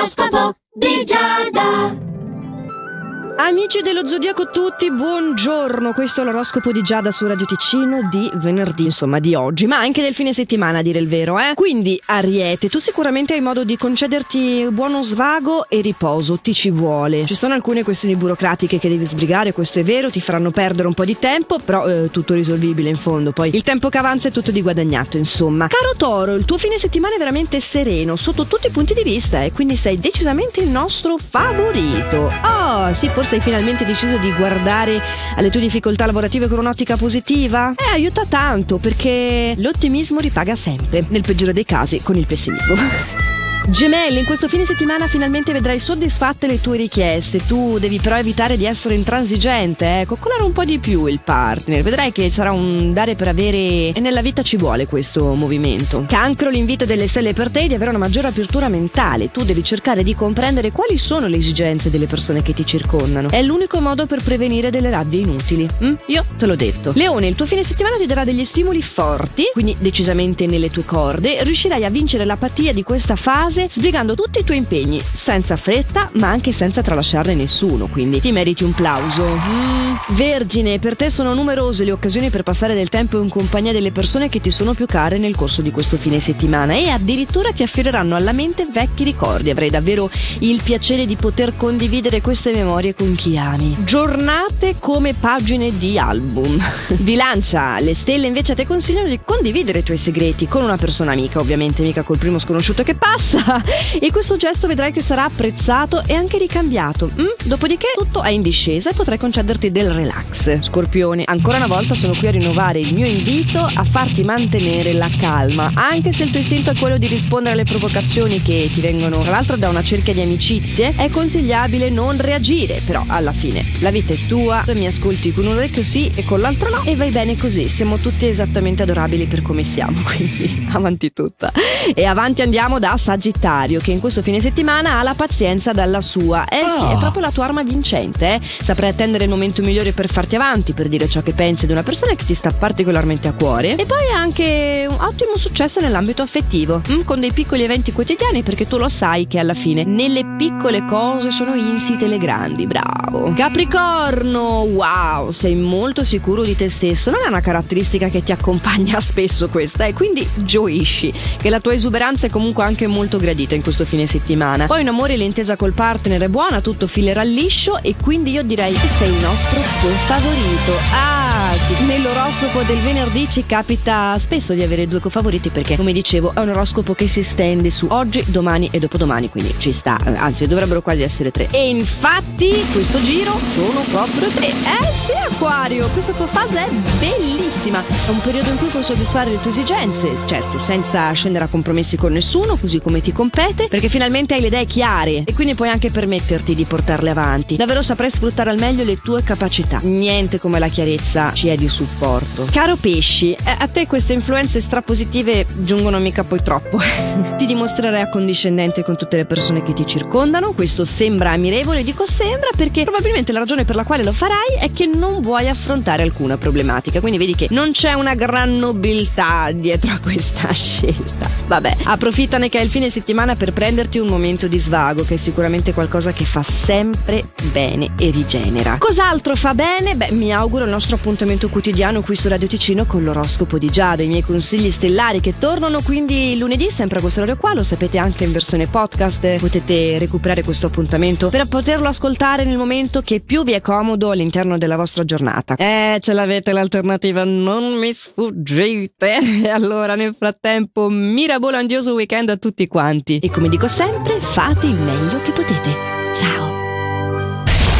L'oroscopo di Giada. Amici dello Zodiaco tutti, buongiorno. Questo è l'oroscopo di Giada su Radio Ticino di venerdì, insomma di oggi, ma anche del fine settimana a dire il vero, eh. Quindi, Ariete, tu sicuramente hai modo di concederti buono svago e riposo, ti ci vuole. Ci sono alcune questioni burocratiche che devi sbrigare, questo è vero, ti faranno perdere un po' di tempo, però eh, tutto risolvibile in fondo. Poi il tempo che avanza è tutto di guadagnato, insomma. Caro Toro, il tuo fine settimana è veramente sereno sotto tutti i punti di vista e quindi sei decisamente il nostro favorito. Oh, sì, forse hai finalmente deciso di guardare alle tue difficoltà lavorative con un'ottica positiva? Eh, aiuta tanto perché l'ottimismo ripaga sempre, nel peggiore dei casi con il pessimismo. Gemelli, in questo fine settimana finalmente vedrai soddisfatte le tue richieste. Tu devi però evitare di essere intransigente, eh. coccolare un po' di più il partner. Vedrai che sarà un dare per avere e nella vita ci vuole questo movimento. Cancro, l'invito delle stelle per te è di avere una maggiore apertura mentale. Tu devi cercare di comprendere quali sono le esigenze delle persone che ti circondano. È l'unico modo per prevenire delle rabbie inutili. Mm? Io te l'ho detto. Leone, il tuo fine settimana ti darà degli stimoli forti, quindi decisamente nelle tue corde. Riuscirai a vincere l'apatia di questa fase fase sbrigando tutti i tuoi impegni, senza fretta ma anche senza tralasciarne nessuno, quindi ti meriti un plauso. Mm. Vergine, per te sono numerose le occasioni per passare del tempo in compagnia delle persone che ti sono più care nel corso di questo fine settimana e addirittura ti affireranno alla mente vecchi ricordi. Avrai davvero il piacere di poter condividere queste memorie con chi ami. Giornate come pagine di album. Bilancia, le stelle invece te consigliano di condividere i tuoi segreti con una persona amica, ovviamente mica col primo sconosciuto che passa e questo gesto vedrai che sarà apprezzato e anche ricambiato. Mm? Dopodiché tutto è in discesa e potrai concederti del relax. Scorpione, ancora una volta sono qui a rinnovare il mio invito a farti mantenere la calma, anche se il tuo istinto è quello di rispondere alle provocazioni che ti vengono tra l'altro da una cerchia di amicizie, è consigliabile non reagire, però alla fine la vita è tua, tu mi ascolti con un orecchio sì e con l'altro no e vai bene così, siamo tutti esattamente adorabili per come siamo, quindi avanti tutta. E avanti andiamo da Sagittario Sagittario che in questo fine settimana ha la pazienza dalla sua. Eh sì, è ah. proprio la tua arma vincente, eh? Saprai attendere il momento migliore per farti avanti, per dire ciò che pensi di una persona che ti sta particolarmente a cuore. E poi anche un ottimo successo nell'ambito affettivo, hm? con dei piccoli eventi quotidiani perché tu lo sai che alla fine nelle piccole cose sono insite le grandi. Bravo. Capricorno, wow, sei molto sicuro di te stesso. Non è una caratteristica che ti accompagna spesso questa, e eh? quindi gioisci che la tua esuberanza è comunque anche molto gradita in questo fine settimana. Poi un amore l'intesa col partner è buona, tutto filerà liscio e quindi io direi che sei il nostro tuo favorito. Ah, sì, nell'oroscopo del venerdì ci capita spesso di avere due cofavoriti perché, come dicevo, è un oroscopo che si stende su oggi, domani e dopodomani, quindi ci sta, anzi dovrebbero quasi essere tre. E infatti questo giro sono proprio tre. Eh sì, Acquario, questa tua fase è bellissima. È un periodo in cui puoi soddisfare le tue esigenze, certo, senza scendere a compromessi con nessuno, così come ti ti compete perché finalmente hai le idee chiare e quindi puoi anche permetterti di portarle avanti. Davvero saprai sfruttare al meglio le tue capacità. Niente come la chiarezza ci è di supporto. Caro pesci, eh, a te queste influenze strapositive giungono mica poi troppo. ti dimostrerai accondiscendente con tutte le persone che ti circondano. Questo sembra ammirevole, dico sembra perché probabilmente la ragione per la quale lo farai è che non vuoi affrontare alcuna problematica. Quindi vedi che non c'è una gran nobiltà dietro a questa scelta. Vabbè, approfittane che il fine settimana settimana per prenderti un momento di svago, che è sicuramente qualcosa che fa sempre bene e rigenera. Cos'altro fa bene? Beh, mi auguro il nostro appuntamento quotidiano qui su Radio Ticino con l'oroscopo di Giada, i miei consigli stellari che tornano quindi lunedì, sempre a questo orario qua, lo sapete anche in versione podcast, potete recuperare questo appuntamento per poterlo ascoltare nel momento che più vi è comodo all'interno della vostra giornata. Eh, ce l'avete l'alternativa, non mi sfuggite. E allora nel frattempo, mirabolandioso weekend a tutti quanti avanti. E come dico sempre, fate il meglio che potete. Ciao!